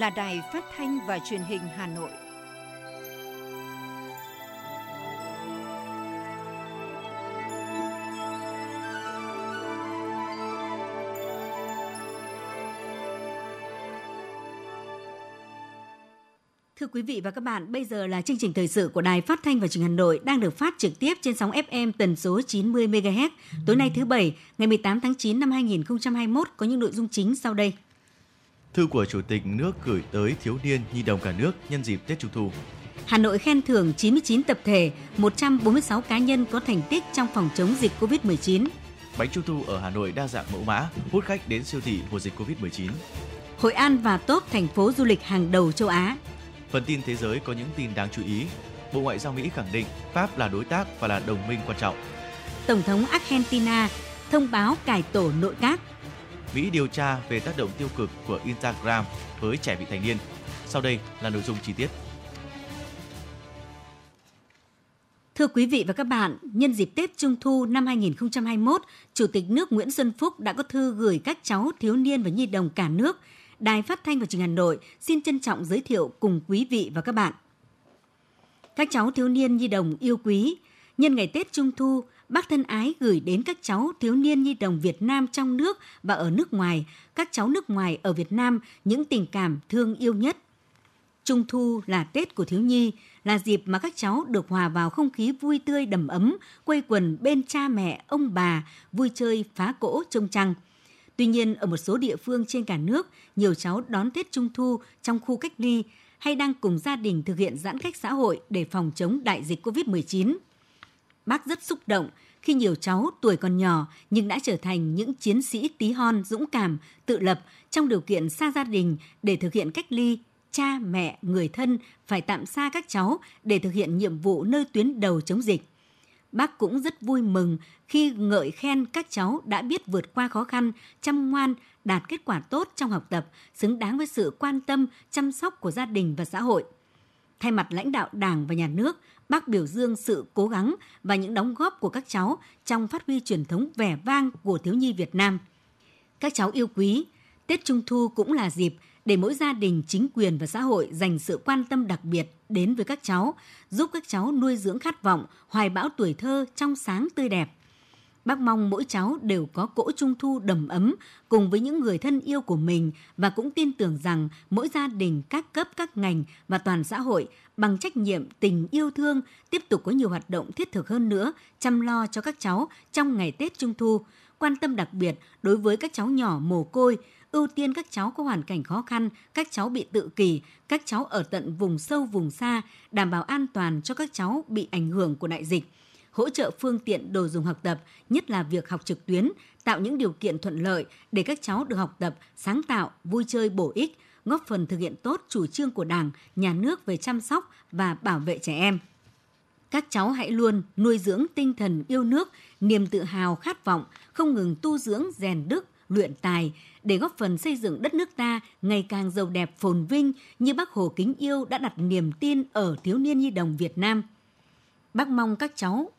là Đài Phát thanh và Truyền hình Hà Nội. Thưa quý vị và các bạn, bây giờ là chương trình thời sự của Đài Phát thanh và Truyền hình Hà Nội đang được phát trực tiếp trên sóng FM tần số 90 MHz. Tối nay thứ bảy, ngày 18 tháng 9 năm 2021 có những nội dung chính sau đây. Thư của Chủ tịch nước gửi tới thiếu niên nhi đồng cả nước nhân dịp Tết Trung thu. Hà Nội khen thưởng 99 tập thể, 146 cá nhân có thành tích trong phòng chống dịch COVID-19. Bánh Trung thu ở Hà Nội đa dạng mẫu mã, hút khách đến siêu thị mùa dịch COVID-19. Hội An và top thành phố du lịch hàng đầu châu Á. Phần tin thế giới có những tin đáng chú ý. Bộ Ngoại giao Mỹ khẳng định Pháp là đối tác và là đồng minh quan trọng. Tổng thống Argentina thông báo cải tổ nội các. Mỹ điều tra về tác động tiêu cực của Instagram với trẻ vị thành niên. Sau đây là nội dung chi tiết. Thưa quý vị và các bạn, nhân dịp Tết Trung thu năm 2021, Chủ tịch nước Nguyễn Xuân Phúc đã có thư gửi các cháu thiếu niên và nhi đồng cả nước. Đài Phát thanh và Truyền hình Hà Nội xin trân trọng giới thiệu cùng quý vị và các bạn. Các cháu thiếu niên nhi đồng yêu quý, nhân ngày Tết Trung thu, bác thân ái gửi đến các cháu thiếu niên nhi đồng Việt Nam trong nước và ở nước ngoài, các cháu nước ngoài ở Việt Nam những tình cảm thương yêu nhất. Trung thu là Tết của thiếu nhi, là dịp mà các cháu được hòa vào không khí vui tươi đầm ấm, quây quần bên cha mẹ, ông bà, vui chơi phá cỗ trông trăng. Tuy nhiên, ở một số địa phương trên cả nước, nhiều cháu đón Tết Trung thu trong khu cách ly hay đang cùng gia đình thực hiện giãn cách xã hội để phòng chống đại dịch COVID-19. Bác rất xúc động khi nhiều cháu tuổi còn nhỏ nhưng đã trở thành những chiến sĩ tí hon dũng cảm, tự lập trong điều kiện xa gia đình để thực hiện cách ly cha, mẹ, người thân phải tạm xa các cháu để thực hiện nhiệm vụ nơi tuyến đầu chống dịch. Bác cũng rất vui mừng khi ngợi khen các cháu đã biết vượt qua khó khăn, chăm ngoan, đạt kết quả tốt trong học tập, xứng đáng với sự quan tâm, chăm sóc của gia đình và xã hội. Thay mặt lãnh đạo Đảng và Nhà nước, bác biểu dương sự cố gắng và những đóng góp của các cháu trong phát huy truyền thống vẻ vang của thiếu nhi Việt Nam. Các cháu yêu quý, Tết Trung Thu cũng là dịp để mỗi gia đình, chính quyền và xã hội dành sự quan tâm đặc biệt đến với các cháu, giúp các cháu nuôi dưỡng khát vọng, hoài bão tuổi thơ trong sáng tươi đẹp. Bác mong mỗi cháu đều có cỗ trung thu đầm ấm cùng với những người thân yêu của mình và cũng tin tưởng rằng mỗi gia đình, các cấp, các ngành và toàn xã hội bằng trách nhiệm, tình yêu thương tiếp tục có nhiều hoạt động thiết thực hơn nữa chăm lo cho các cháu trong ngày Tết Trung thu, quan tâm đặc biệt đối với các cháu nhỏ mồ côi, ưu tiên các cháu có hoàn cảnh khó khăn, các cháu bị tự kỷ, các cháu ở tận vùng sâu vùng xa, đảm bảo an toàn cho các cháu bị ảnh hưởng của đại dịch hỗ trợ phương tiện đồ dùng học tập, nhất là việc học trực tuyến, tạo những điều kiện thuận lợi để các cháu được học tập, sáng tạo, vui chơi bổ ích, góp phần thực hiện tốt chủ trương của Đảng, Nhà nước về chăm sóc và bảo vệ trẻ em. Các cháu hãy luôn nuôi dưỡng tinh thần yêu nước, niềm tự hào khát vọng, không ngừng tu dưỡng rèn đức, luyện tài để góp phần xây dựng đất nước ta ngày càng giàu đẹp phồn vinh như Bác Hồ kính yêu đã đặt niềm tin ở thiếu niên nhi đồng Việt Nam. Bác mong các cháu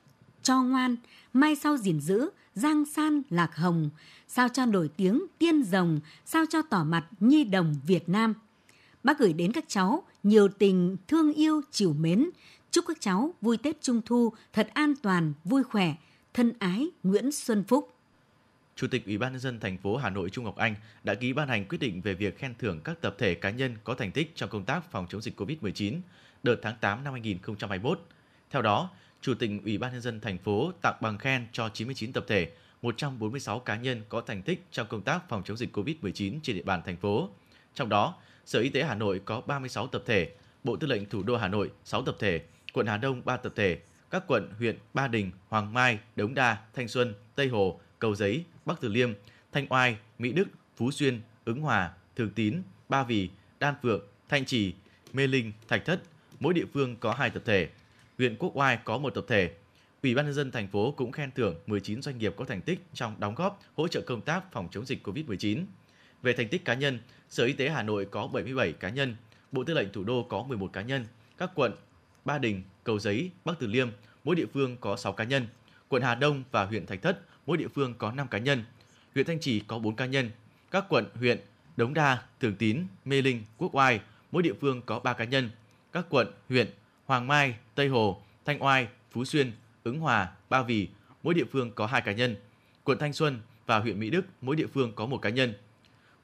cho ngoan, mai sau gìn giữ, giang san lạc hồng, sao cho nổi tiếng tiên rồng, sao cho tỏ mặt nhi đồng Việt Nam. Bác gửi đến các cháu nhiều tình thương yêu chiều mến, chúc các cháu vui Tết Trung Thu thật an toàn, vui khỏe, thân ái Nguyễn Xuân Phúc. Chủ tịch Ủy ban nhân dân thành phố Hà Nội Trung Ngọc Anh đã ký ban hành quyết định về việc khen thưởng các tập thể cá nhân có thành tích trong công tác phòng chống dịch COVID-19 đợt tháng 8 năm 2021. Theo đó, Chủ tịch Ủy ban nhân dân thành phố tặng bằng khen cho 99 tập thể, 146 cá nhân có thành tích trong công tác phòng chống dịch COVID-19 trên địa bàn thành phố. Trong đó, Sở Y tế Hà Nội có 36 tập thể, Bộ Tư lệnh Thủ đô Hà Nội 6 tập thể, quận Hà Đông 3 tập thể, các quận huyện Ba Đình, Hoàng Mai, Đống Đa, Thanh Xuân, Tây Hồ, Cầu Giấy, Bắc Từ Liêm, Thanh Oai, Mỹ Đức, Phú Xuyên, Ứng Hòa, Thường Tín, Ba Vì, Đan Phượng, Thanh Trì, Mê Linh, Thạch Thất, mỗi địa phương có 2 tập thể huyện Quốc Oai có một tập thể. Ủy ban nhân dân thành phố cũng khen thưởng 19 doanh nghiệp có thành tích trong đóng góp hỗ trợ công tác phòng chống dịch COVID-19. Về thành tích cá nhân, Sở Y tế Hà Nội có 77 cá nhân, Bộ Tư lệnh Thủ đô có 11 cá nhân, các quận Ba Đình, Cầu Giấy, Bắc Từ Liêm, mỗi địa phương có 6 cá nhân, quận Hà Đông và huyện Thạch Thất, mỗi địa phương có 5 cá nhân, huyện Thanh Trì có 4 cá nhân, các quận, huyện Đống Đa, Thường Tín, Mê Linh, Quốc Oai, mỗi địa phương có 3 cá nhân. Các quận, huyện Hoàng Mai, Tây Hồ, Thanh Oai, Phú Xuyên, Ứng Hòa, Ba Vì, mỗi địa phương có 2 cá nhân. Quận Thanh Xuân và huyện Mỹ Đức, mỗi địa phương có một cá nhân.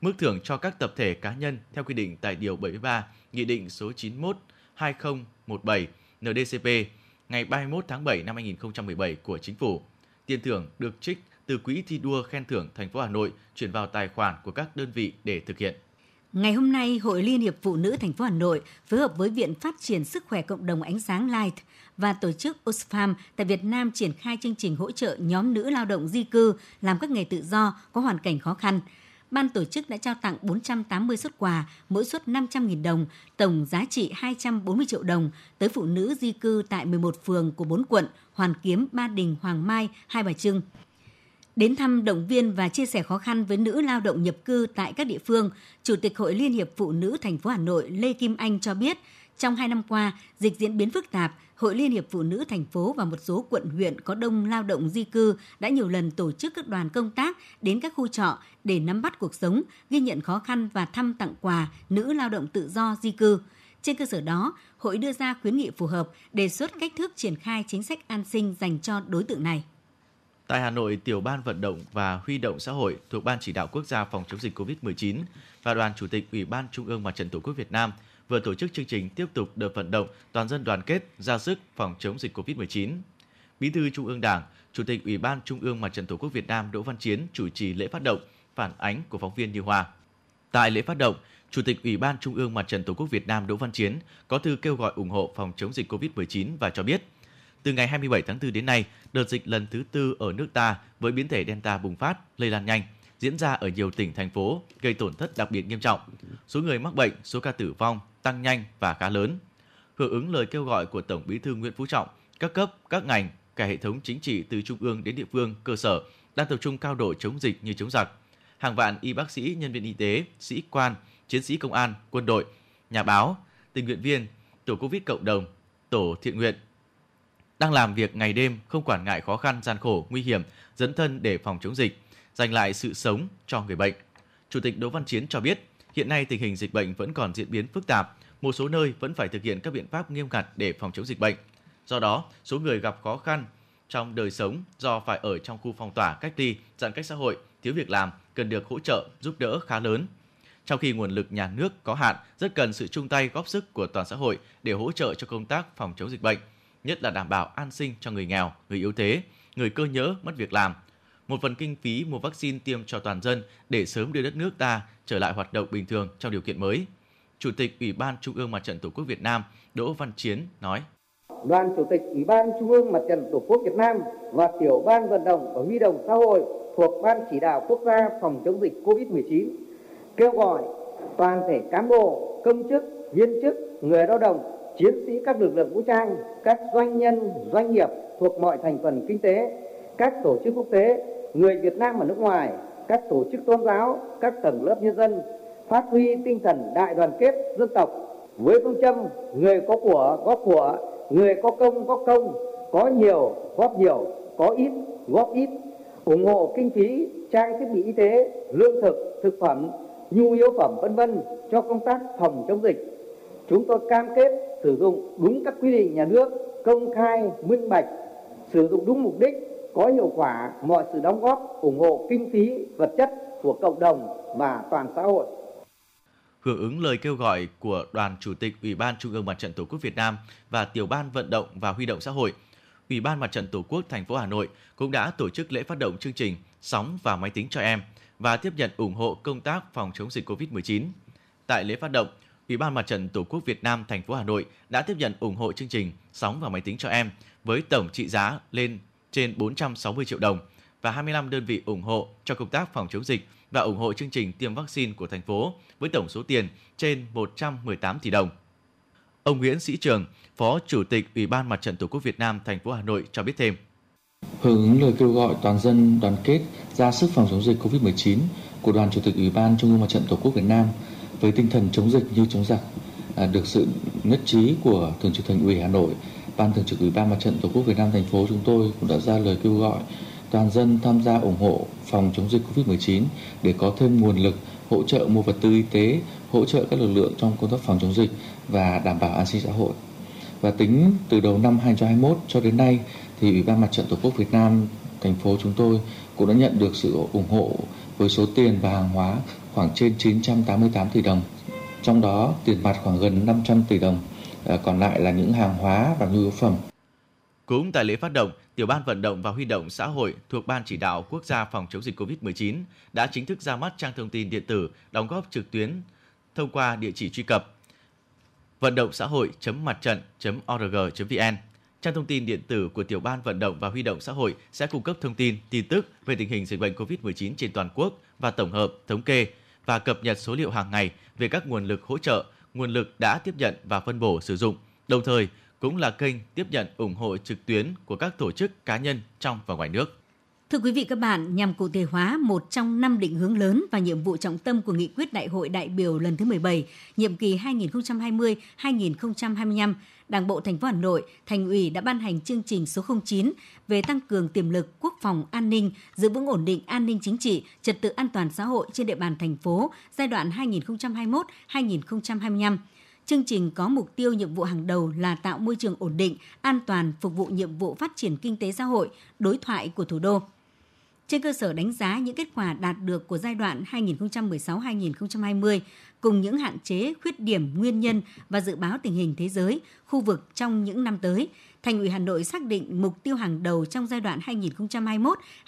Mức thưởng cho các tập thể cá nhân theo quy định tại Điều 73 Nghị định số 91 2017 NDCP ngày 31 tháng 7 năm 2017 của Chính phủ. Tiền thưởng được trích từ quỹ thi đua khen thưởng thành phố Hà Nội chuyển vào tài khoản của các đơn vị để thực hiện. Ngày hôm nay, Hội Liên hiệp Phụ nữ thành phố Hà Nội phối hợp với Viện Phát triển Sức khỏe Cộng đồng Ánh sáng Light và tổ chức Oxfam tại Việt Nam triển khai chương trình hỗ trợ nhóm nữ lao động di cư làm các nghề tự do có hoàn cảnh khó khăn. Ban tổ chức đã trao tặng 480 xuất quà, mỗi suất 500.000 đồng, tổng giá trị 240 triệu đồng tới phụ nữ di cư tại 11 phường của 4 quận Hoàn Kiếm, Ba Đình, Hoàng Mai, Hai Bà Trưng. Đến thăm động viên và chia sẻ khó khăn với nữ lao động nhập cư tại các địa phương, Chủ tịch Hội Liên hiệp Phụ nữ thành phố Hà Nội Lê Kim Anh cho biết, trong hai năm qua, dịch diễn biến phức tạp, Hội Liên hiệp Phụ nữ thành phố và một số quận huyện có đông lao động di cư đã nhiều lần tổ chức các đoàn công tác đến các khu trọ để nắm bắt cuộc sống, ghi nhận khó khăn và thăm tặng quà nữ lao động tự do di cư. Trên cơ sở đó, hội đưa ra khuyến nghị phù hợp, đề xuất cách thức triển khai chính sách an sinh dành cho đối tượng này. Tại Hà Nội, Tiểu ban vận động và huy động xã hội thuộc Ban chỉ đạo quốc gia phòng chống dịch COVID-19 và Đoàn Chủ tịch Ủy ban Trung ương Mặt trận Tổ quốc Việt Nam vừa tổ chức chương trình tiếp tục đợt vận động toàn dân đoàn kết ra sức phòng chống dịch COVID-19. Bí thư Trung ương Đảng, Chủ tịch Ủy ban Trung ương Mặt trận Tổ quốc Việt Nam Đỗ Văn Chiến chủ trì lễ phát động, phản ánh của phóng viên Như Hoa. Tại lễ phát động, Chủ tịch Ủy ban Trung ương Mặt trận Tổ quốc Việt Nam Đỗ Văn Chiến có thư kêu gọi ủng hộ phòng chống dịch COVID-19 và cho biết – từ ngày 27 tháng 4 đến nay, đợt dịch lần thứ tư ở nước ta với biến thể Delta bùng phát, lây lan nhanh, diễn ra ở nhiều tỉnh, thành phố, gây tổn thất đặc biệt nghiêm trọng. Số người mắc bệnh, số ca tử vong tăng nhanh và khá lớn. Hưởng ứng lời kêu gọi của Tổng Bí thư Nguyễn Phú Trọng, các cấp, các ngành, cả hệ thống chính trị từ trung ương đến địa phương, cơ sở đang tập trung cao độ chống dịch như chống giặc. Hàng vạn y bác sĩ, nhân viên y tế, sĩ quan, chiến sĩ công an, quân đội, nhà báo, tình nguyện viên, tổ Covid cộng đồng, tổ thiện nguyện, đang làm việc ngày đêm không quản ngại khó khăn, gian khổ, nguy hiểm, dấn thân để phòng chống dịch, giành lại sự sống cho người bệnh. Chủ tịch đỗ văn chiến cho biết, hiện nay tình hình dịch bệnh vẫn còn diễn biến phức tạp, một số nơi vẫn phải thực hiện các biện pháp nghiêm ngặt để phòng chống dịch bệnh. Do đó, số người gặp khó khăn trong đời sống do phải ở trong khu phong tỏa cách ly, giãn cách xã hội, thiếu việc làm cần được hỗ trợ, giúp đỡ khá lớn. Trong khi nguồn lực nhà nước có hạn, rất cần sự chung tay góp sức của toàn xã hội để hỗ trợ cho công tác phòng chống dịch bệnh nhất là đảm bảo an sinh cho người nghèo, người yếu thế, người cơ nhỡ mất việc làm. Một phần kinh phí mua vaccine tiêm cho toàn dân để sớm đưa đất nước ta trở lại hoạt động bình thường trong điều kiện mới. Chủ tịch Ủy ban Trung ương Mặt trận Tổ quốc Việt Nam Đỗ Văn Chiến nói: Đoàn Chủ tịch Ủy ban Trung ương Mặt trận Tổ quốc Việt Nam và tiểu ban vận động và huy động xã hội thuộc Ban chỉ đạo quốc gia phòng chống dịch COVID-19 kêu gọi toàn thể cán bộ, công chức, viên chức, người lao động chiến sĩ các lực lượng vũ trang, các doanh nhân, doanh nghiệp thuộc mọi thành phần kinh tế, các tổ chức quốc tế, người Việt Nam ở nước ngoài, các tổ chức tôn giáo, các tầng lớp nhân dân phát huy tinh thần đại đoàn kết dân tộc với phương châm người có của góp của, người có công góp công, có nhiều góp nhiều, có ít góp ít, ủng hộ kinh phí trang thiết bị y tế, lương thực, thực phẩm, nhu yếu phẩm vân vân cho công tác phòng chống dịch. Chúng tôi cam kết sử dụng đúng các quy định nhà nước, công khai, minh bạch, sử dụng đúng mục đích, có hiệu quả mọi sự đóng góp, ủng hộ kinh phí, vật chất của cộng đồng và toàn xã hội. Hưởng ứng lời kêu gọi của Đoàn Chủ tịch Ủy ban Trung ương Mặt trận Tổ quốc Việt Nam và Tiểu ban Vận động và Huy động xã hội, Ủy ban Mặt trận Tổ quốc thành phố Hà Nội cũng đã tổ chức lễ phát động chương trình Sóng và máy tính cho em và tiếp nhận ủng hộ công tác phòng chống dịch COVID-19. Tại lễ phát động, Ủy ban Mặt trận Tổ quốc Việt Nam thành phố Hà Nội đã tiếp nhận ủng hộ chương trình Sóng và máy tính cho em với tổng trị giá lên trên 460 triệu đồng và 25 đơn vị ủng hộ cho công tác phòng chống dịch và ủng hộ chương trình tiêm vaccine của thành phố với tổng số tiền trên 118 tỷ đồng. Ông Nguyễn Sĩ Trường, Phó Chủ tịch Ủy ban Mặt trận Tổ quốc Việt Nam thành phố Hà Nội cho biết thêm. Hưởng ứng lời kêu gọi toàn dân đoàn kết ra sức phòng chống dịch COVID-19 của Đoàn Chủ tịch Ủy ban Trung ương Mặt trận Tổ quốc Việt Nam – với tinh thần chống dịch như chống giặc à, được sự nhất trí của thường trực thành ủy Hà Nội, ban thường trực ủy ban mặt trận tổ quốc Việt Nam thành phố chúng tôi cũng đã ra lời kêu gọi toàn dân tham gia ủng hộ phòng chống dịch Covid-19 để có thêm nguồn lực hỗ trợ mua vật tư y tế, hỗ trợ các lực lượng trong công tác phòng chống dịch và đảm bảo an sinh xã hội. Và tính từ đầu năm 2021 cho đến nay thì Ủy ban Mặt trận Tổ quốc Việt Nam thành phố chúng tôi cũng đã nhận được sự ủng hộ với số tiền và hàng hóa khoảng trên 988 tỷ đồng. Trong đó tiền mặt khoảng gần 500 tỷ đồng, à, còn lại là những hàng hóa và nhu yếu phẩm. Cũng tại lễ phát động, Tiểu ban vận động và huy động xã hội thuộc Ban chỉ đạo quốc gia phòng chống dịch COVID-19 đã chính thức ra mắt trang thông tin điện tử đóng góp trực tuyến thông qua địa chỉ truy cập vận động xã hội.mặt trận.org.vn. Trang thông tin điện tử của Tiểu ban vận động và huy động xã hội sẽ cung cấp thông tin, tin tức về tình hình dịch bệnh COVID-19 trên toàn quốc và tổng hợp, thống kê và cập nhật số liệu hàng ngày về các nguồn lực hỗ trợ, nguồn lực đã tiếp nhận và phân bổ sử dụng. Đồng thời, cũng là kênh tiếp nhận ủng hộ trực tuyến của các tổ chức cá nhân trong và ngoài nước. Thưa quý vị các bạn, nhằm cụ thể hóa một trong năm định hướng lớn và nhiệm vụ trọng tâm của nghị quyết Đại hội đại biểu lần thứ 17, nhiệm kỳ 2020-2025, Đảng bộ thành phố Hà Nội, Thành ủy đã ban hành chương trình số 09 về tăng cường tiềm lực quốc phòng an ninh, giữ vững ổn định an ninh chính trị, trật tự an toàn xã hội trên địa bàn thành phố giai đoạn 2021-2025 Chương trình có mục tiêu nhiệm vụ hàng đầu là tạo môi trường ổn định, an toàn, phục vụ nhiệm vụ phát triển kinh tế xã hội, đối thoại của thủ đô. Trên cơ sở đánh giá những kết quả đạt được của giai đoạn 2016-2020 cùng những hạn chế, khuyết điểm, nguyên nhân và dự báo tình hình thế giới, khu vực trong những năm tới, Thành ủy Hà Nội xác định mục tiêu hàng đầu trong giai đoạn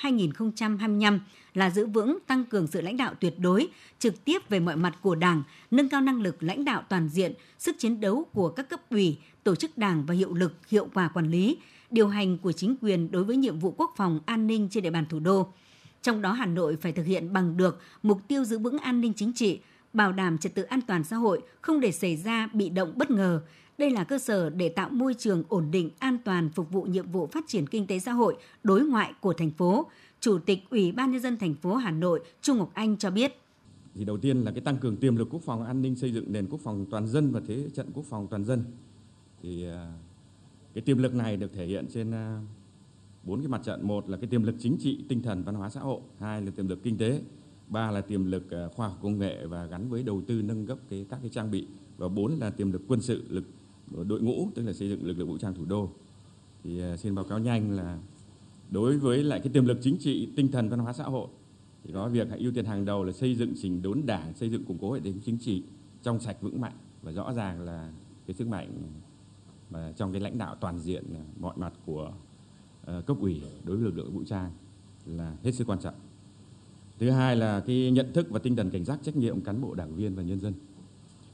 2021-2025 là giữ vững tăng cường sự lãnh đạo tuyệt đối, trực tiếp về mọi mặt của Đảng, nâng cao năng lực lãnh đạo toàn diện, sức chiến đấu của các cấp ủy, tổ chức Đảng và hiệu lực, hiệu quả quản lý, điều hành của chính quyền đối với nhiệm vụ quốc phòng an ninh trên địa bàn thủ đô. Trong đó Hà Nội phải thực hiện bằng được mục tiêu giữ vững an ninh chính trị, bảo đảm trật tự an toàn xã hội, không để xảy ra bị động bất ngờ, đây là cơ sở để tạo môi trường ổn định, an toàn phục vụ nhiệm vụ phát triển kinh tế xã hội, đối ngoại của thành phố. Chủ tịch Ủy ban nhân dân thành phố Hà Nội Trung Ngọc Anh cho biết. Thì đầu tiên là cái tăng cường tiềm lực quốc phòng an ninh xây dựng nền quốc phòng toàn dân và thế trận quốc phòng toàn dân. Thì à, cái tiềm lực này được thể hiện trên à, bốn cái mặt trận một là cái tiềm lực chính trị tinh thần văn hóa xã hội hai là tiềm lực kinh tế ba là tiềm lực à, khoa học công nghệ và gắn với đầu tư nâng cấp cái các cái trang bị và bốn là tiềm lực quân sự lực đội ngũ tức là xây dựng lực lượng vũ trang thủ đô. Thì à, xin báo cáo nhanh là đối với lại cái tiềm lực chính trị tinh thần văn hóa xã hội thì có việc ưu tiên hàng đầu là xây dựng chỉnh đốn đảng xây dựng củng cố hệ thống chính trị trong sạch vững mạnh và rõ ràng là cái sức mạnh mà trong cái lãnh đạo toàn diện à, mọi mặt của uh, cấp ủy đối với lực lượng vũ trang là hết sức quan trọng. Thứ hai là cái nhận thức và tinh thần cảnh giác trách nhiệm cán bộ đảng viên và nhân dân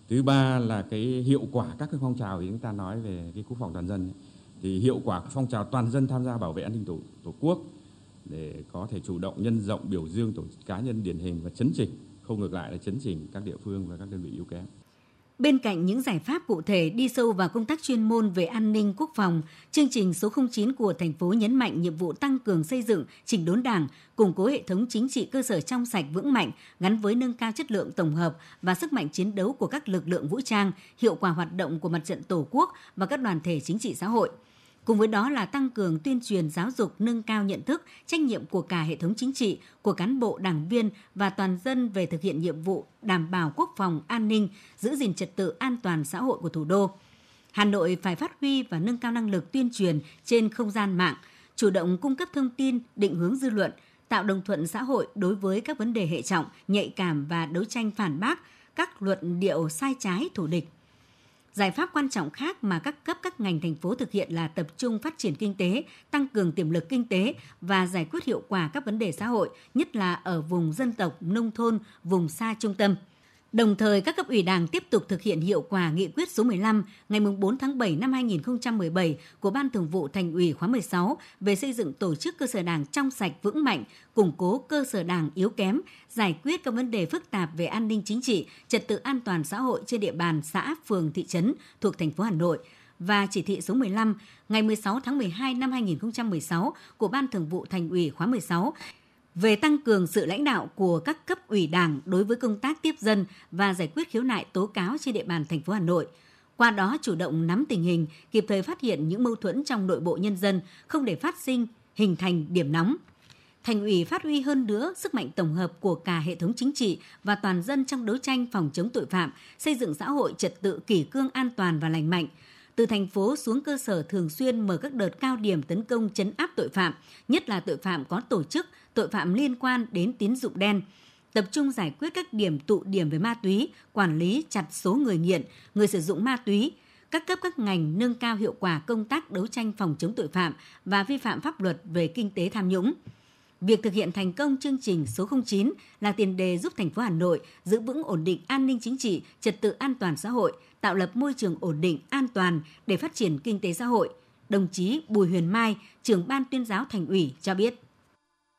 thứ ba là cái hiệu quả các cái phong trào thì chúng ta nói về cái quốc phòng toàn dân thì hiệu quả phong trào toàn dân tham gia bảo vệ an ninh tổ, tổ quốc để có thể chủ động nhân rộng biểu dương tổ cá nhân điển hình và chấn chỉnh không ngược lại là chấn chỉnh các địa phương và các đơn vị yếu kém. Bên cạnh những giải pháp cụ thể đi sâu vào công tác chuyên môn về an ninh quốc phòng, chương trình số 09 của thành phố nhấn mạnh nhiệm vụ tăng cường xây dựng, chỉnh đốn đảng, củng cố hệ thống chính trị cơ sở trong sạch vững mạnh, gắn với nâng cao chất lượng tổng hợp và sức mạnh chiến đấu của các lực lượng vũ trang, hiệu quả hoạt động của mặt trận Tổ quốc và các đoàn thể chính trị xã hội – Cùng với đó là tăng cường tuyên truyền giáo dục nâng cao nhận thức, trách nhiệm của cả hệ thống chính trị, của cán bộ đảng viên và toàn dân về thực hiện nhiệm vụ đảm bảo quốc phòng an ninh, giữ gìn trật tự an toàn xã hội của thủ đô. Hà Nội phải phát huy và nâng cao năng lực tuyên truyền trên không gian mạng, chủ động cung cấp thông tin, định hướng dư luận, tạo đồng thuận xã hội đối với các vấn đề hệ trọng, nhạy cảm và đấu tranh phản bác các luận điệu sai trái thủ địch. Giải pháp quan trọng khác mà các cấp các ngành thành phố thực hiện là tập trung phát triển kinh tế, tăng cường tiềm lực kinh tế và giải quyết hiệu quả các vấn đề xã hội, nhất là ở vùng dân tộc, nông thôn, vùng xa trung tâm – Đồng thời, các cấp ủy Đảng tiếp tục thực hiện hiệu quả nghị quyết số 15 ngày 4 tháng 7 năm 2017 của Ban Thường vụ Thành ủy khóa 16 về xây dựng tổ chức cơ sở Đảng trong sạch vững mạnh, củng cố cơ sở Đảng yếu kém, giải quyết các vấn đề phức tạp về an ninh chính trị, trật tự an toàn xã hội trên địa bàn xã, phường, thị trấn thuộc thành phố Hà Nội. Và chỉ thị số 15 ngày 16 tháng 12 năm 2016 của Ban Thường vụ Thành ủy khóa 16 về tăng cường sự lãnh đạo của các cấp ủy Đảng đối với công tác tiếp dân và giải quyết khiếu nại tố cáo trên địa bàn thành phố Hà Nội. Qua đó chủ động nắm tình hình, kịp thời phát hiện những mâu thuẫn trong nội bộ nhân dân, không để phát sinh hình thành điểm nóng. Thành ủy phát huy hơn nữa sức mạnh tổng hợp của cả hệ thống chính trị và toàn dân trong đấu tranh phòng chống tội phạm, xây dựng xã hội trật tự kỷ cương an toàn và lành mạnh. Từ thành phố xuống cơ sở thường xuyên mở các đợt cao điểm tấn công chấn áp tội phạm, nhất là tội phạm có tổ chức, tội phạm liên quan đến tín dụng đen, tập trung giải quyết các điểm tụ điểm về ma túy, quản lý chặt số người nghiện, người sử dụng ma túy, các cấp các ngành nâng cao hiệu quả công tác đấu tranh phòng chống tội phạm và vi phạm pháp luật về kinh tế tham nhũng. Việc thực hiện thành công chương trình số 09 là tiền đề giúp thành phố Hà Nội giữ vững ổn định an ninh chính trị, trật tự an toàn xã hội, tạo lập môi trường ổn định, an toàn để phát triển kinh tế xã hội. Đồng chí Bùi Huyền Mai, trưởng ban tuyên giáo thành ủy cho biết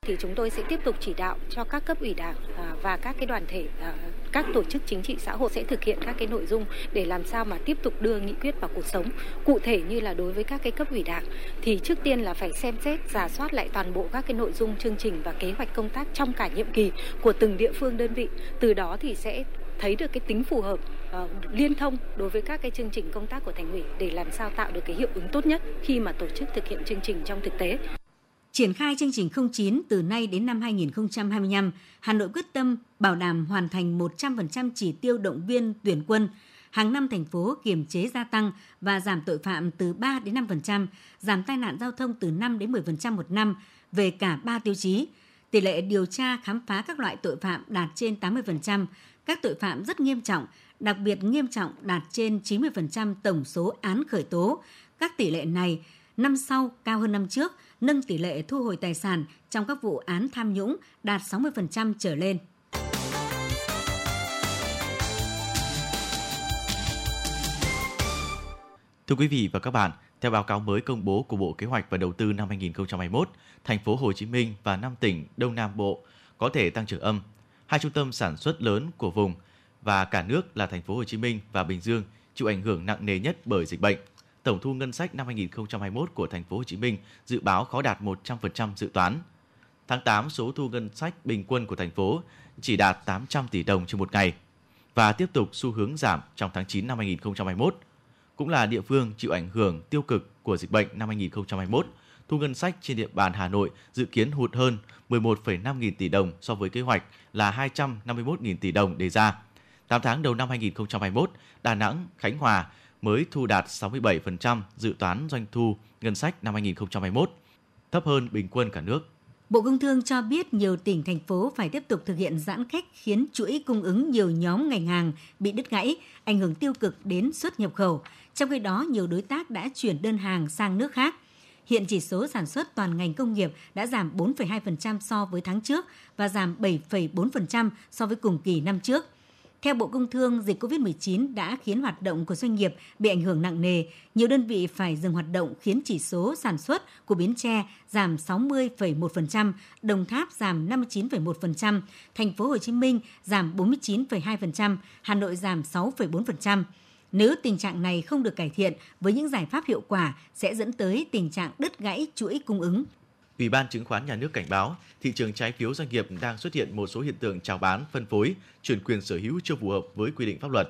thì chúng tôi sẽ tiếp tục chỉ đạo cho các cấp ủy đảng à, và các cái đoàn thể à, các tổ chức chính trị xã hội sẽ thực hiện các cái nội dung để làm sao mà tiếp tục đưa nghị quyết vào cuộc sống cụ thể như là đối với các cái cấp ủy đảng thì trước tiên là phải xem xét giả soát lại toàn bộ các cái nội dung chương trình và kế hoạch công tác trong cả nhiệm kỳ của từng địa phương đơn vị từ đó thì sẽ thấy được cái tính phù hợp uh, liên thông đối với các cái chương trình công tác của thành ủy để làm sao tạo được cái hiệu ứng tốt nhất khi mà tổ chức thực hiện chương trình trong thực tế. Triển khai chương trình 09 từ nay đến năm 2025, Hà Nội quyết tâm bảo đảm hoàn thành 100% chỉ tiêu động viên tuyển quân. Hàng năm thành phố kiềm chế gia tăng và giảm tội phạm từ 3 đến 5%, giảm tai nạn giao thông từ 5 đến 10% một năm về cả 3 tiêu chí. Tỷ lệ điều tra khám phá các loại tội phạm đạt trên 80%, các tội phạm rất nghiêm trọng, đặc biệt nghiêm trọng đạt trên 90% tổng số án khởi tố. Các tỷ lệ này năm sau cao hơn năm trước – nâng tỷ lệ thu hồi tài sản trong các vụ án tham nhũng đạt 60% trở lên. Thưa quý vị và các bạn, theo báo cáo mới công bố của Bộ Kế hoạch và Đầu tư năm 2021, thành phố Hồ Chí Minh và 5 tỉnh Đông Nam Bộ có thể tăng trưởng âm. Hai trung tâm sản xuất lớn của vùng và cả nước là thành phố Hồ Chí Minh và Bình Dương chịu ảnh hưởng nặng nề nhất bởi dịch bệnh tổng thu ngân sách năm 2021 của thành phố Hồ Chí Minh dự báo khó đạt 100% dự toán. Tháng 8, số thu ngân sách bình quân của thành phố chỉ đạt 800 tỷ đồng trên một ngày và tiếp tục xu hướng giảm trong tháng 9 năm 2021. Cũng là địa phương chịu ảnh hưởng tiêu cực của dịch bệnh năm 2021, thu ngân sách trên địa bàn Hà Nội dự kiến hụt hơn 11,5 nghìn tỷ đồng so với kế hoạch là 251 nghìn tỷ đồng đề ra. 8 tháng đầu năm 2021, Đà Nẵng, Khánh Hòa mới thu đạt 67% dự toán doanh thu ngân sách năm 2021, thấp hơn bình quân cả nước. Bộ Công Thương cho biết nhiều tỉnh, thành phố phải tiếp tục thực hiện giãn cách khiến chuỗi cung ứng nhiều nhóm ngành hàng bị đứt gãy, ảnh hưởng tiêu cực đến xuất nhập khẩu. Trong khi đó, nhiều đối tác đã chuyển đơn hàng sang nước khác. Hiện chỉ số sản xuất toàn ngành công nghiệp đã giảm 4,2% so với tháng trước và giảm 7,4% so với cùng kỳ năm trước. Theo Bộ Công Thương, dịch COVID-19 đã khiến hoạt động của doanh nghiệp bị ảnh hưởng nặng nề. Nhiều đơn vị phải dừng hoạt động khiến chỉ số sản xuất của Bến Tre giảm 60,1%, Đồng Tháp giảm 59,1%, Thành phố Hồ Chí Minh giảm 49,2%, Hà Nội giảm 6,4%. Nếu tình trạng này không được cải thiện với những giải pháp hiệu quả sẽ dẫn tới tình trạng đứt gãy chuỗi cung ứng. Ủy ban chứng khoán nhà nước cảnh báo thị trường trái phiếu doanh nghiệp đang xuất hiện một số hiện tượng chào bán, phân phối, chuyển quyền sở hữu chưa phù hợp với quy định pháp luật.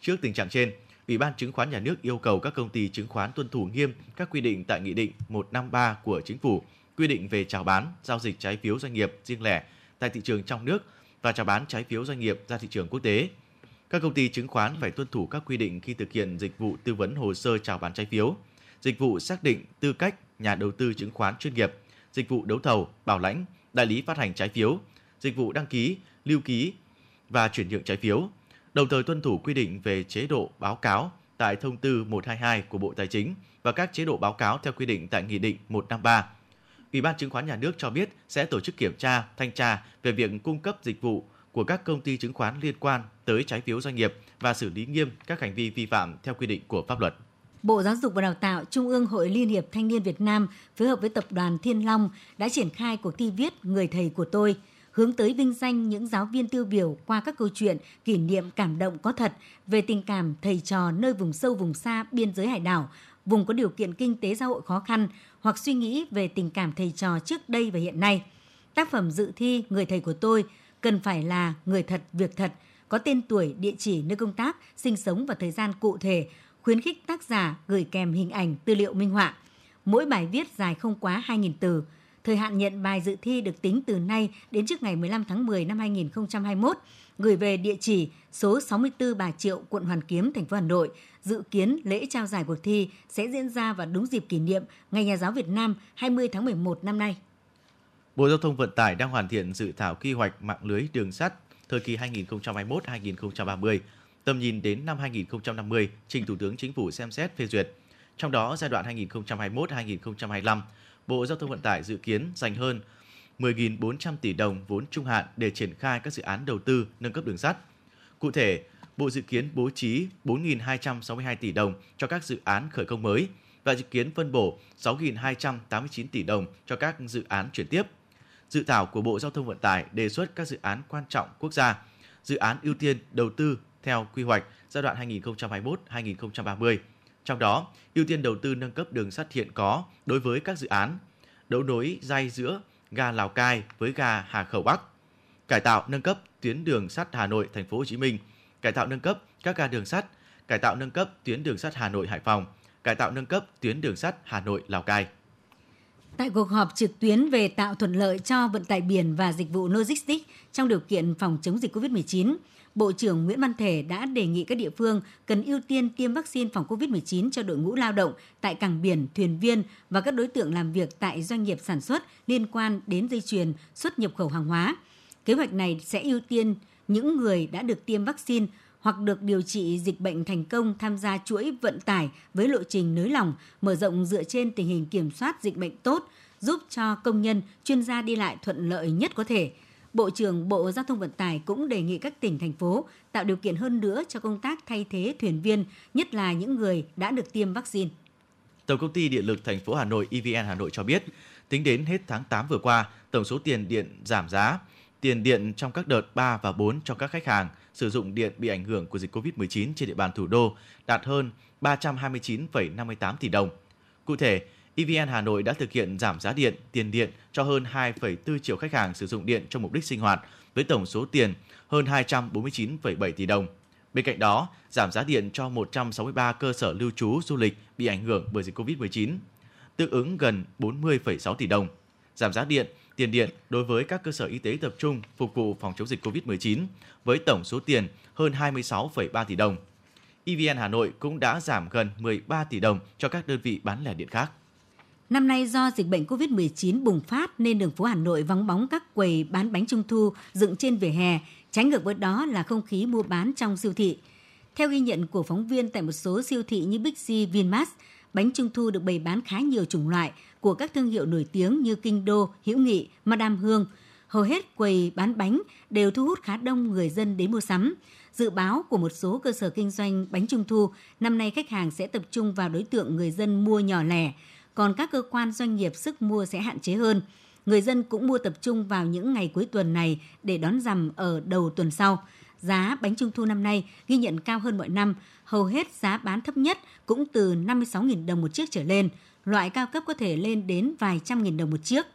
Trước tình trạng trên, Ủy ban chứng khoán nhà nước yêu cầu các công ty chứng khoán tuân thủ nghiêm các quy định tại Nghị định 153 của Chính phủ, quy định về chào bán, giao dịch trái phiếu doanh nghiệp riêng lẻ tại thị trường trong nước và chào bán trái phiếu doanh nghiệp ra thị trường quốc tế. Các công ty chứng khoán phải tuân thủ các quy định khi thực hiện dịch vụ tư vấn hồ sơ chào bán trái phiếu, dịch vụ xác định tư cách nhà đầu tư chứng khoán chuyên nghiệp, dịch vụ đấu thầu, bảo lãnh, đại lý phát hành trái phiếu, dịch vụ đăng ký, lưu ký và chuyển nhượng trái phiếu, đồng thời tuân thủ quy định về chế độ báo cáo tại thông tư 122 của Bộ Tài chính và các chế độ báo cáo theo quy định tại Nghị định 153. Ủy ban chứng khoán nhà nước cho biết sẽ tổ chức kiểm tra, thanh tra về việc cung cấp dịch vụ của các công ty chứng khoán liên quan tới trái phiếu doanh nghiệp và xử lý nghiêm các hành vi vi phạm theo quy định của pháp luật. Bộ Giáo dục và Đào tạo, Trung ương Hội Liên hiệp Thanh niên Việt Nam phối hợp với Tập đoàn Thiên Long đã triển khai cuộc thi viết Người thầy của tôi, hướng tới vinh danh những giáo viên tiêu biểu qua các câu chuyện kỷ niệm cảm động có thật về tình cảm thầy trò nơi vùng sâu vùng xa biên giới hải đảo, vùng có điều kiện kinh tế xã hội khó khăn hoặc suy nghĩ về tình cảm thầy trò trước đây và hiện nay. Tác phẩm dự thi Người thầy của tôi cần phải là người thật, việc thật, có tên tuổi, địa chỉ nơi công tác, sinh sống và thời gian cụ thể, khuyến khích tác giả gửi kèm hình ảnh tư liệu minh họa. Mỗi bài viết dài không quá 2.000 từ. Thời hạn nhận bài dự thi được tính từ nay đến trước ngày 15 tháng 10 năm 2021, gửi về địa chỉ số 64 Bà Triệu, quận Hoàn Kiếm, thành phố Hà Nội. Dự kiến lễ trao giải cuộc thi sẽ diễn ra vào đúng dịp kỷ niệm Ngày Nhà giáo Việt Nam 20 tháng 11 năm nay. Bộ Giao thông Vận tải đang hoàn thiện dự thảo quy hoạch mạng lưới đường sắt thời kỳ 2021-2030, tầm nhìn đến năm 2050 trình Thủ tướng Chính phủ xem xét phê duyệt. Trong đó, giai đoạn 2021-2025, Bộ Giao thông Vận tải dự kiến dành hơn 10.400 tỷ đồng vốn trung hạn để triển khai các dự án đầu tư nâng cấp đường sắt. Cụ thể, Bộ dự kiến bố trí 4.262 tỷ đồng cho các dự án khởi công mới và dự kiến phân bổ 6.289 tỷ đồng cho các dự án chuyển tiếp. Dự thảo của Bộ Giao thông Vận tải đề xuất các dự án quan trọng quốc gia, dự án ưu tiên đầu tư theo quy hoạch giai đoạn 2021-2030. Trong đó, ưu tiên đầu tư nâng cấp đường sắt hiện có đối với các dự án đấu nối dây giữa ga Lào Cai với ga Hà Khẩu Bắc, cải tạo nâng cấp tuyến đường sắt Hà Nội Thành phố Hồ Chí Minh, cải tạo nâng cấp các ga đường sắt, cải tạo nâng cấp tuyến đường sắt Hà Nội Hải Phòng, cải tạo nâng cấp tuyến đường sắt Hà Nội Lào Cai. Tại cuộc họp trực tuyến về tạo thuận lợi cho vận tải biển và dịch vụ logistics trong điều kiện phòng chống dịch COVID-19, Bộ trưởng Nguyễn Văn Thể đã đề nghị các địa phương cần ưu tiên tiêm vaccine phòng COVID-19 cho đội ngũ lao động tại cảng biển, thuyền viên và các đối tượng làm việc tại doanh nghiệp sản xuất liên quan đến dây chuyền xuất nhập khẩu hàng hóa. Kế hoạch này sẽ ưu tiên những người đã được tiêm vaccine hoặc được điều trị dịch bệnh thành công tham gia chuỗi vận tải với lộ trình nới lỏng, mở rộng dựa trên tình hình kiểm soát dịch bệnh tốt, giúp cho công nhân, chuyên gia đi lại thuận lợi nhất có thể. Bộ trưởng Bộ Giao thông Vận tải cũng đề nghị các tỉnh, thành phố tạo điều kiện hơn nữa cho công tác thay thế thuyền viên, nhất là những người đã được tiêm vaccine. Tổng công ty Điện lực thành phố Hà Nội EVN Hà Nội cho biết, tính đến hết tháng 8 vừa qua, tổng số tiền điện giảm giá, tiền điện trong các đợt 3 và 4 cho các khách hàng sử dụng điện bị ảnh hưởng của dịch COVID-19 trên địa bàn thủ đô đạt hơn 329,58 tỷ đồng. Cụ thể, EVN Hà Nội đã thực hiện giảm giá điện, tiền điện cho hơn 2,4 triệu khách hàng sử dụng điện trong mục đích sinh hoạt với tổng số tiền hơn 249,7 tỷ đồng. Bên cạnh đó, giảm giá điện cho 163 cơ sở lưu trú du lịch bị ảnh hưởng bởi dịch COVID-19, tương ứng gần 40,6 tỷ đồng. Giảm giá điện, tiền điện đối với các cơ sở y tế tập trung phục vụ phòng chống dịch COVID-19 với tổng số tiền hơn 26,3 tỷ đồng. EVN Hà Nội cũng đã giảm gần 13 tỷ đồng cho các đơn vị bán lẻ điện khác. Năm nay do dịch bệnh COVID-19 bùng phát nên đường phố Hà Nội vắng bóng các quầy bán bánh trung thu dựng trên vỉa hè, trái ngược với đó là không khí mua bán trong siêu thị. Theo ghi nhận của phóng viên tại một số siêu thị như Bixi, Vinmart, bánh trung thu được bày bán khá nhiều chủng loại của các thương hiệu nổi tiếng như Kinh Đô, Hữu Nghị, Madame Hương. Hầu hết quầy bán bánh đều thu hút khá đông người dân đến mua sắm. Dự báo của một số cơ sở kinh doanh bánh trung thu, năm nay khách hàng sẽ tập trung vào đối tượng người dân mua nhỏ lẻ, còn các cơ quan doanh nghiệp sức mua sẽ hạn chế hơn. Người dân cũng mua tập trung vào những ngày cuối tuần này để đón rằm ở đầu tuần sau. Giá bánh trung thu năm nay ghi nhận cao hơn mọi năm, hầu hết giá bán thấp nhất cũng từ 56.000 đồng một chiếc trở lên, loại cao cấp có thể lên đến vài trăm nghìn đồng một chiếc.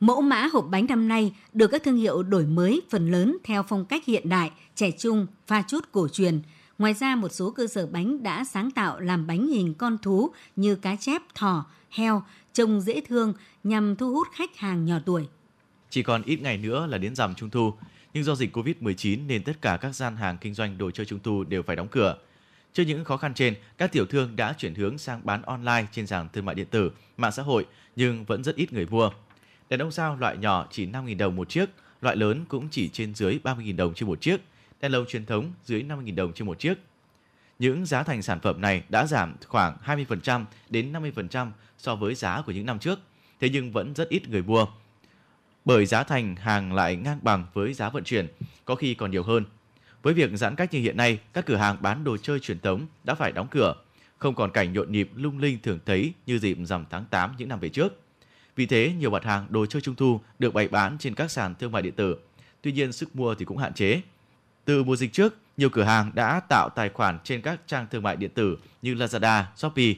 Mẫu mã hộp bánh năm nay được các thương hiệu đổi mới phần lớn theo phong cách hiện đại, trẻ trung, pha chút cổ truyền – Ngoài ra, một số cơ sở bánh đã sáng tạo làm bánh hình con thú như cá chép, thỏ, heo, trông dễ thương nhằm thu hút khách hàng nhỏ tuổi. Chỉ còn ít ngày nữa là đến rằm Trung thu, nhưng do dịch Covid-19 nên tất cả các gian hàng kinh doanh đồ chơi Trung thu đều phải đóng cửa. Trước những khó khăn trên, các tiểu thương đã chuyển hướng sang bán online trên sàn thương mại điện tử, mạng xã hội nhưng vẫn rất ít người mua. Đèn ông sao loại nhỏ chỉ 5.000 đồng một chiếc, loại lớn cũng chỉ trên dưới 30.000 đồng trên một chiếc – đèn lồng truyền thống dưới 50.000 đồng trên một chiếc. Những giá thành sản phẩm này đã giảm khoảng 20% đến 50% so với giá của những năm trước, thế nhưng vẫn rất ít người mua. Bởi giá thành hàng lại ngang bằng với giá vận chuyển, có khi còn nhiều hơn. Với việc giãn cách như hiện nay, các cửa hàng bán đồ chơi truyền thống đã phải đóng cửa, không còn cảnh nhộn nhịp lung linh thường thấy như dịp rằm tháng 8 những năm về trước. Vì thế, nhiều mặt hàng đồ chơi trung thu được bày bán trên các sàn thương mại điện tử. Tuy nhiên, sức mua thì cũng hạn chế. Từ mùa dịch trước, nhiều cửa hàng đã tạo tài khoản trên các trang thương mại điện tử như Lazada, Shopee.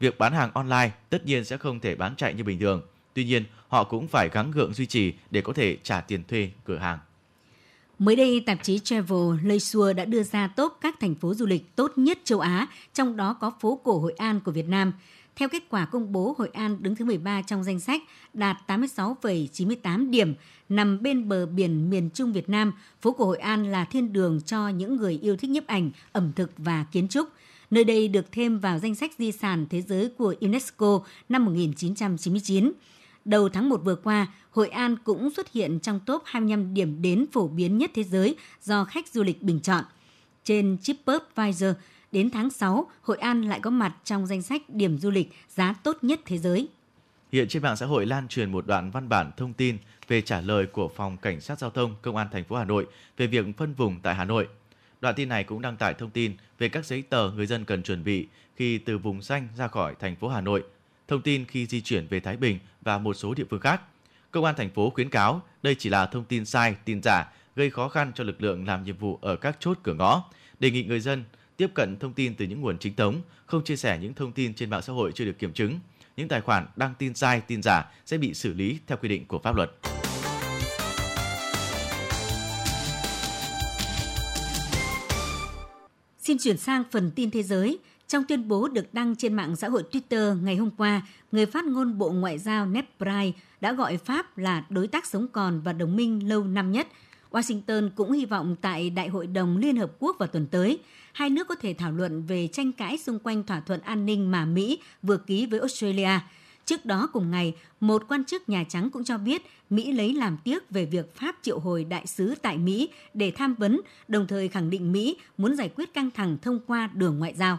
Việc bán hàng online tất nhiên sẽ không thể bán chạy như bình thường. Tuy nhiên, họ cũng phải gắng gượng duy trì để có thể trả tiền thuê cửa hàng. Mới đây, tạp chí Travel Leisure đã đưa ra top các thành phố du lịch tốt nhất châu Á, trong đó có phố cổ Hội An của Việt Nam. Theo kết quả công bố, Hội An đứng thứ 13 trong danh sách, đạt 86,98 điểm, nằm bên bờ biển miền Trung Việt Nam. Phố cổ Hội An là thiên đường cho những người yêu thích nhiếp ảnh, ẩm thực và kiến trúc. Nơi đây được thêm vào danh sách di sản thế giới của UNESCO năm 1999. Đầu tháng 1 vừa qua, Hội An cũng xuất hiện trong top 25 điểm đến phổ biến nhất thế giới do khách du lịch bình chọn. Trên TripAdvisor, đến tháng 6, Hội An lại có mặt trong danh sách điểm du lịch giá tốt nhất thế giới. Hiện trên mạng xã hội lan truyền một đoạn văn bản thông tin về trả lời của Phòng Cảnh sát Giao thông Công an thành phố Hà Nội về việc phân vùng tại Hà Nội. Đoạn tin này cũng đăng tải thông tin về các giấy tờ người dân cần chuẩn bị khi từ vùng xanh ra khỏi thành phố Hà Nội, thông tin khi di chuyển về Thái Bình và một số địa phương khác. Công an thành phố khuyến cáo đây chỉ là thông tin sai, tin giả, gây khó khăn cho lực lượng làm nhiệm vụ ở các chốt cửa ngõ. Đề nghị người dân tiếp cận thông tin từ những nguồn chính thống, không chia sẻ những thông tin trên mạng xã hội chưa được kiểm chứng. Những tài khoản đăng tin sai, tin giả sẽ bị xử lý theo quy định của pháp luật. Xin chuyển sang phần tin thế giới. Trong tuyên bố được đăng trên mạng xã hội Twitter ngày hôm qua, người phát ngôn Bộ Ngoại giao Ned Price đã gọi Pháp là đối tác sống còn và đồng minh lâu năm nhất. Washington cũng hy vọng tại Đại hội đồng Liên Hợp Quốc vào tuần tới, hai nước có thể thảo luận về tranh cãi xung quanh thỏa thuận an ninh mà Mỹ vừa ký với Australia. Trước đó cùng ngày, một quan chức Nhà Trắng cũng cho biết Mỹ lấy làm tiếc về việc Pháp triệu hồi đại sứ tại Mỹ để tham vấn, đồng thời khẳng định Mỹ muốn giải quyết căng thẳng thông qua đường ngoại giao.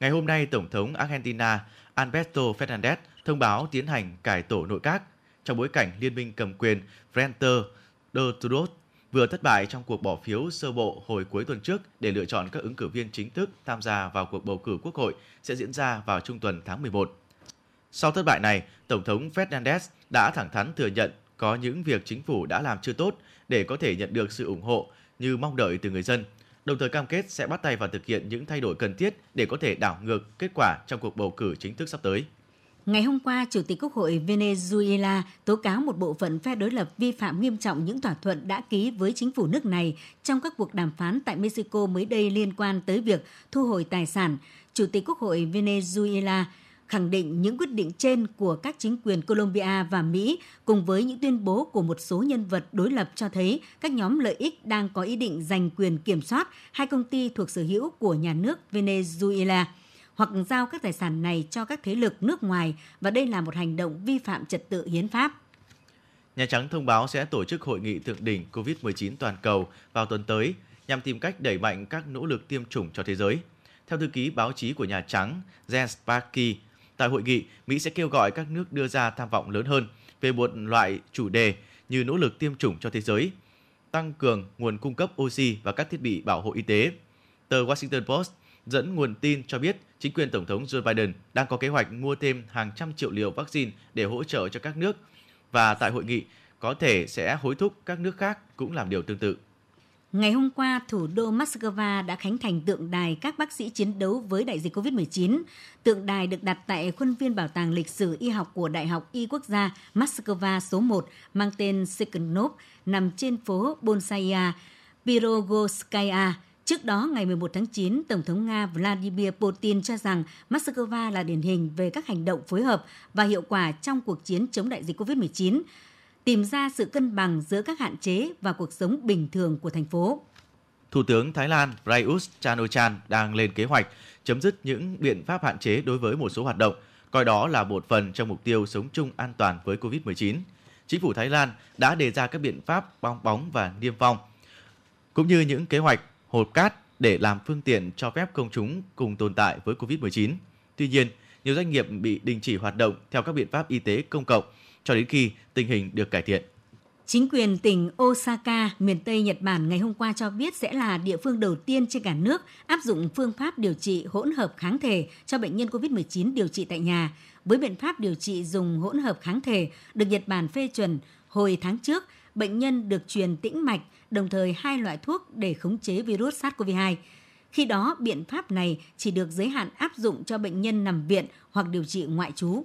Ngày hôm nay, Tổng thống Argentina Alberto Fernandez thông báo tiến hành cải tổ nội các trong bối cảnh liên minh cầm quyền Frente de Todos vừa thất bại trong cuộc bỏ phiếu sơ bộ hồi cuối tuần trước để lựa chọn các ứng cử viên chính thức tham gia vào cuộc bầu cử quốc hội sẽ diễn ra vào trung tuần tháng 11. Sau thất bại này, Tổng thống Fernandez đã thẳng thắn thừa nhận có những việc chính phủ đã làm chưa tốt để có thể nhận được sự ủng hộ như mong đợi từ người dân, đồng thời cam kết sẽ bắt tay vào thực hiện những thay đổi cần thiết để có thể đảo ngược kết quả trong cuộc bầu cử chính thức sắp tới. Ngày hôm qua, Chủ tịch Quốc hội Venezuela tố cáo một bộ phận phe đối lập vi phạm nghiêm trọng những thỏa thuận đã ký với chính phủ nước này trong các cuộc đàm phán tại Mexico mới đây liên quan tới việc thu hồi tài sản. Chủ tịch Quốc hội Venezuela khẳng định những quyết định trên của các chính quyền Colombia và Mỹ cùng với những tuyên bố của một số nhân vật đối lập cho thấy các nhóm lợi ích đang có ý định giành quyền kiểm soát hai công ty thuộc sở hữu của nhà nước Venezuela hoặc giao các tài sản này cho các thế lực nước ngoài và đây là một hành động vi phạm trật tự hiến pháp. Nhà Trắng thông báo sẽ tổ chức hội nghị thượng đỉnh COVID-19 toàn cầu vào tuần tới nhằm tìm cách đẩy mạnh các nỗ lực tiêm chủng cho thế giới. Theo thư ký báo chí của Nhà Trắng Jen Psaki, tại hội nghị, Mỹ sẽ kêu gọi các nước đưa ra tham vọng lớn hơn về một loại chủ đề như nỗ lực tiêm chủng cho thế giới, tăng cường nguồn cung cấp oxy và các thiết bị bảo hộ y tế. Tờ Washington Post dẫn nguồn tin cho biết chính quyền Tổng thống Joe Biden đang có kế hoạch mua thêm hàng trăm triệu liều vaccine để hỗ trợ cho các nước và tại hội nghị có thể sẽ hối thúc các nước khác cũng làm điều tương tự. Ngày hôm qua, thủ đô Moscow đã khánh thành tượng đài các bác sĩ chiến đấu với đại dịch COVID-19. Tượng đài được đặt tại khuôn viên Bảo tàng Lịch sử Y học của Đại học Y Quốc gia Moscow số 1 mang tên Sikhnov nằm trên phố Bolshaya, Pirogoskaya. Trước đó, ngày 11 tháng 9, Tổng thống Nga Vladimir Putin cho rằng Moscow là điển hình về các hành động phối hợp và hiệu quả trong cuộc chiến chống đại dịch COVID-19 tìm ra sự cân bằng giữa các hạn chế và cuộc sống bình thường của thành phố. Thủ tướng Thái Lan Prayut chan đang lên kế hoạch chấm dứt những biện pháp hạn chế đối với một số hoạt động, coi đó là một phần trong mục tiêu sống chung an toàn với COVID-19. Chính phủ Thái Lan đã đề ra các biện pháp bong bóng và niêm phong, cũng như những kế hoạch hột cát để làm phương tiện cho phép công chúng cùng tồn tại với COVID-19. Tuy nhiên, nhiều doanh nghiệp bị đình chỉ hoạt động theo các biện pháp y tế công cộng cho đến khi tình hình được cải thiện. Chính quyền tỉnh Osaka, miền Tây Nhật Bản ngày hôm qua cho biết sẽ là địa phương đầu tiên trên cả nước áp dụng phương pháp điều trị hỗn hợp kháng thể cho bệnh nhân COVID-19 điều trị tại nhà. Với biện pháp điều trị dùng hỗn hợp kháng thể được Nhật Bản phê chuẩn hồi tháng trước, bệnh nhân được truyền tĩnh mạch, đồng thời hai loại thuốc để khống chế virus SARS-CoV-2. Khi đó, biện pháp này chỉ được giới hạn áp dụng cho bệnh nhân nằm viện hoặc điều trị ngoại trú.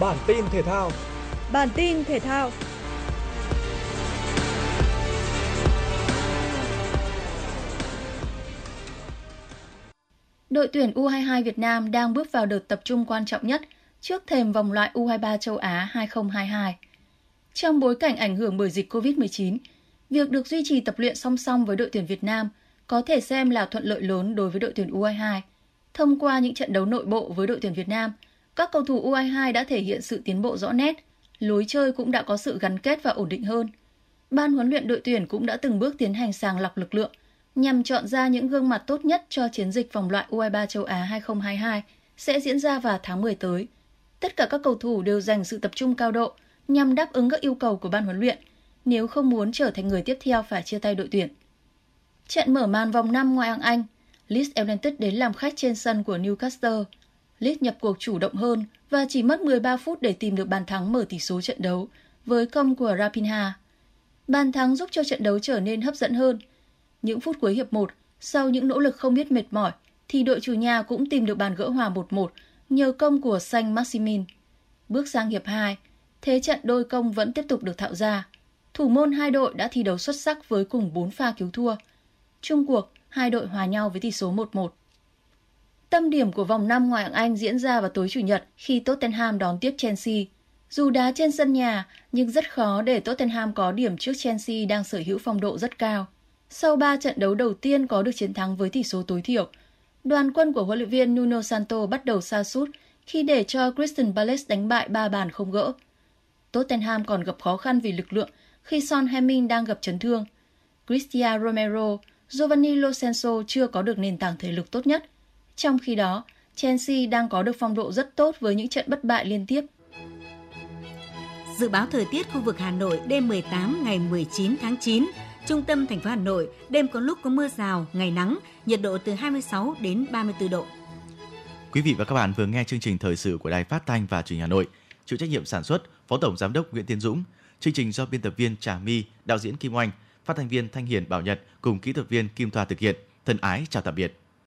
Bản tin thể thao. Bản tin thể thao. Đội tuyển U22 Việt Nam đang bước vào đợt tập trung quan trọng nhất trước thềm vòng loại U23 châu Á 2022. Trong bối cảnh ảnh hưởng bởi dịch COVID-19, việc được duy trì tập luyện song song với đội tuyển Việt Nam có thể xem là thuận lợi lớn đối với đội tuyển U22. Thông qua những trận đấu nội bộ với đội tuyển Việt Nam, các cầu thủ U22 đã thể hiện sự tiến bộ rõ nét, lối chơi cũng đã có sự gắn kết và ổn định hơn. Ban huấn luyện đội tuyển cũng đã từng bước tiến hành sàng lọc lực lượng nhằm chọn ra những gương mặt tốt nhất cho chiến dịch vòng loại U23 châu Á 2022 sẽ diễn ra vào tháng 10 tới. Tất cả các cầu thủ đều dành sự tập trung cao độ nhằm đáp ứng các yêu cầu của ban huấn luyện, nếu không muốn trở thành người tiếp theo phải chia tay đội tuyển. Trận mở màn vòng 5 ngoại hạng Anh, Leeds United đến làm khách trên sân của Newcastle. Leeds nhập cuộc chủ động hơn và chỉ mất 13 phút để tìm được bàn thắng mở tỷ số trận đấu với công của Rapinha. Bàn thắng giúp cho trận đấu trở nên hấp dẫn hơn. Những phút cuối hiệp 1, sau những nỗ lực không biết mệt mỏi, thì đội chủ nhà cũng tìm được bàn gỡ hòa 1-1 nhờ công của Xanh Maximin. Bước sang hiệp 2, thế trận đôi công vẫn tiếp tục được tạo ra. Thủ môn hai đội đã thi đấu xuất sắc với cùng 4 pha cứu thua. Trung cuộc, hai đội hòa nhau với tỷ số 1-1. Tâm điểm của vòng 5 ngoại hạng Anh diễn ra vào tối Chủ nhật khi Tottenham đón tiếp Chelsea. Dù đá trên sân nhà, nhưng rất khó để Tottenham có điểm trước Chelsea đang sở hữu phong độ rất cao. Sau 3 trận đấu đầu tiên có được chiến thắng với tỷ số tối thiểu, đoàn quân của huấn luyện viên Nuno Santo bắt đầu sa sút khi để cho Crystal Palace đánh bại ba bàn không gỡ. Tottenham còn gặp khó khăn vì lực lượng khi Son Hemin đang gặp chấn thương. Cristiano Romero, Giovanni Lo Celso chưa có được nền tảng thể lực tốt nhất. Trong khi đó, Chelsea đang có được phong độ rất tốt với những trận bất bại liên tiếp. Dự báo thời tiết khu vực Hà Nội đêm 18 ngày 19 tháng 9, trung tâm thành phố Hà Nội đêm có lúc có mưa rào, ngày nắng, nhiệt độ từ 26 đến 34 độ. Quý vị và các bạn vừa nghe chương trình thời sự của Đài Phát thanh và Truyền hình Hà Nội. Chịu trách nhiệm sản xuất Phó Tổng Giám đốc Nguyễn Tiến Dũng. Chương trình do biên tập viên Trà My, đạo diễn Kim Oanh, phát thanh viên Thanh Hiền Bảo Nhật cùng kỹ thuật viên Kim Thoa thực hiện. Thân ái chào tạm biệt.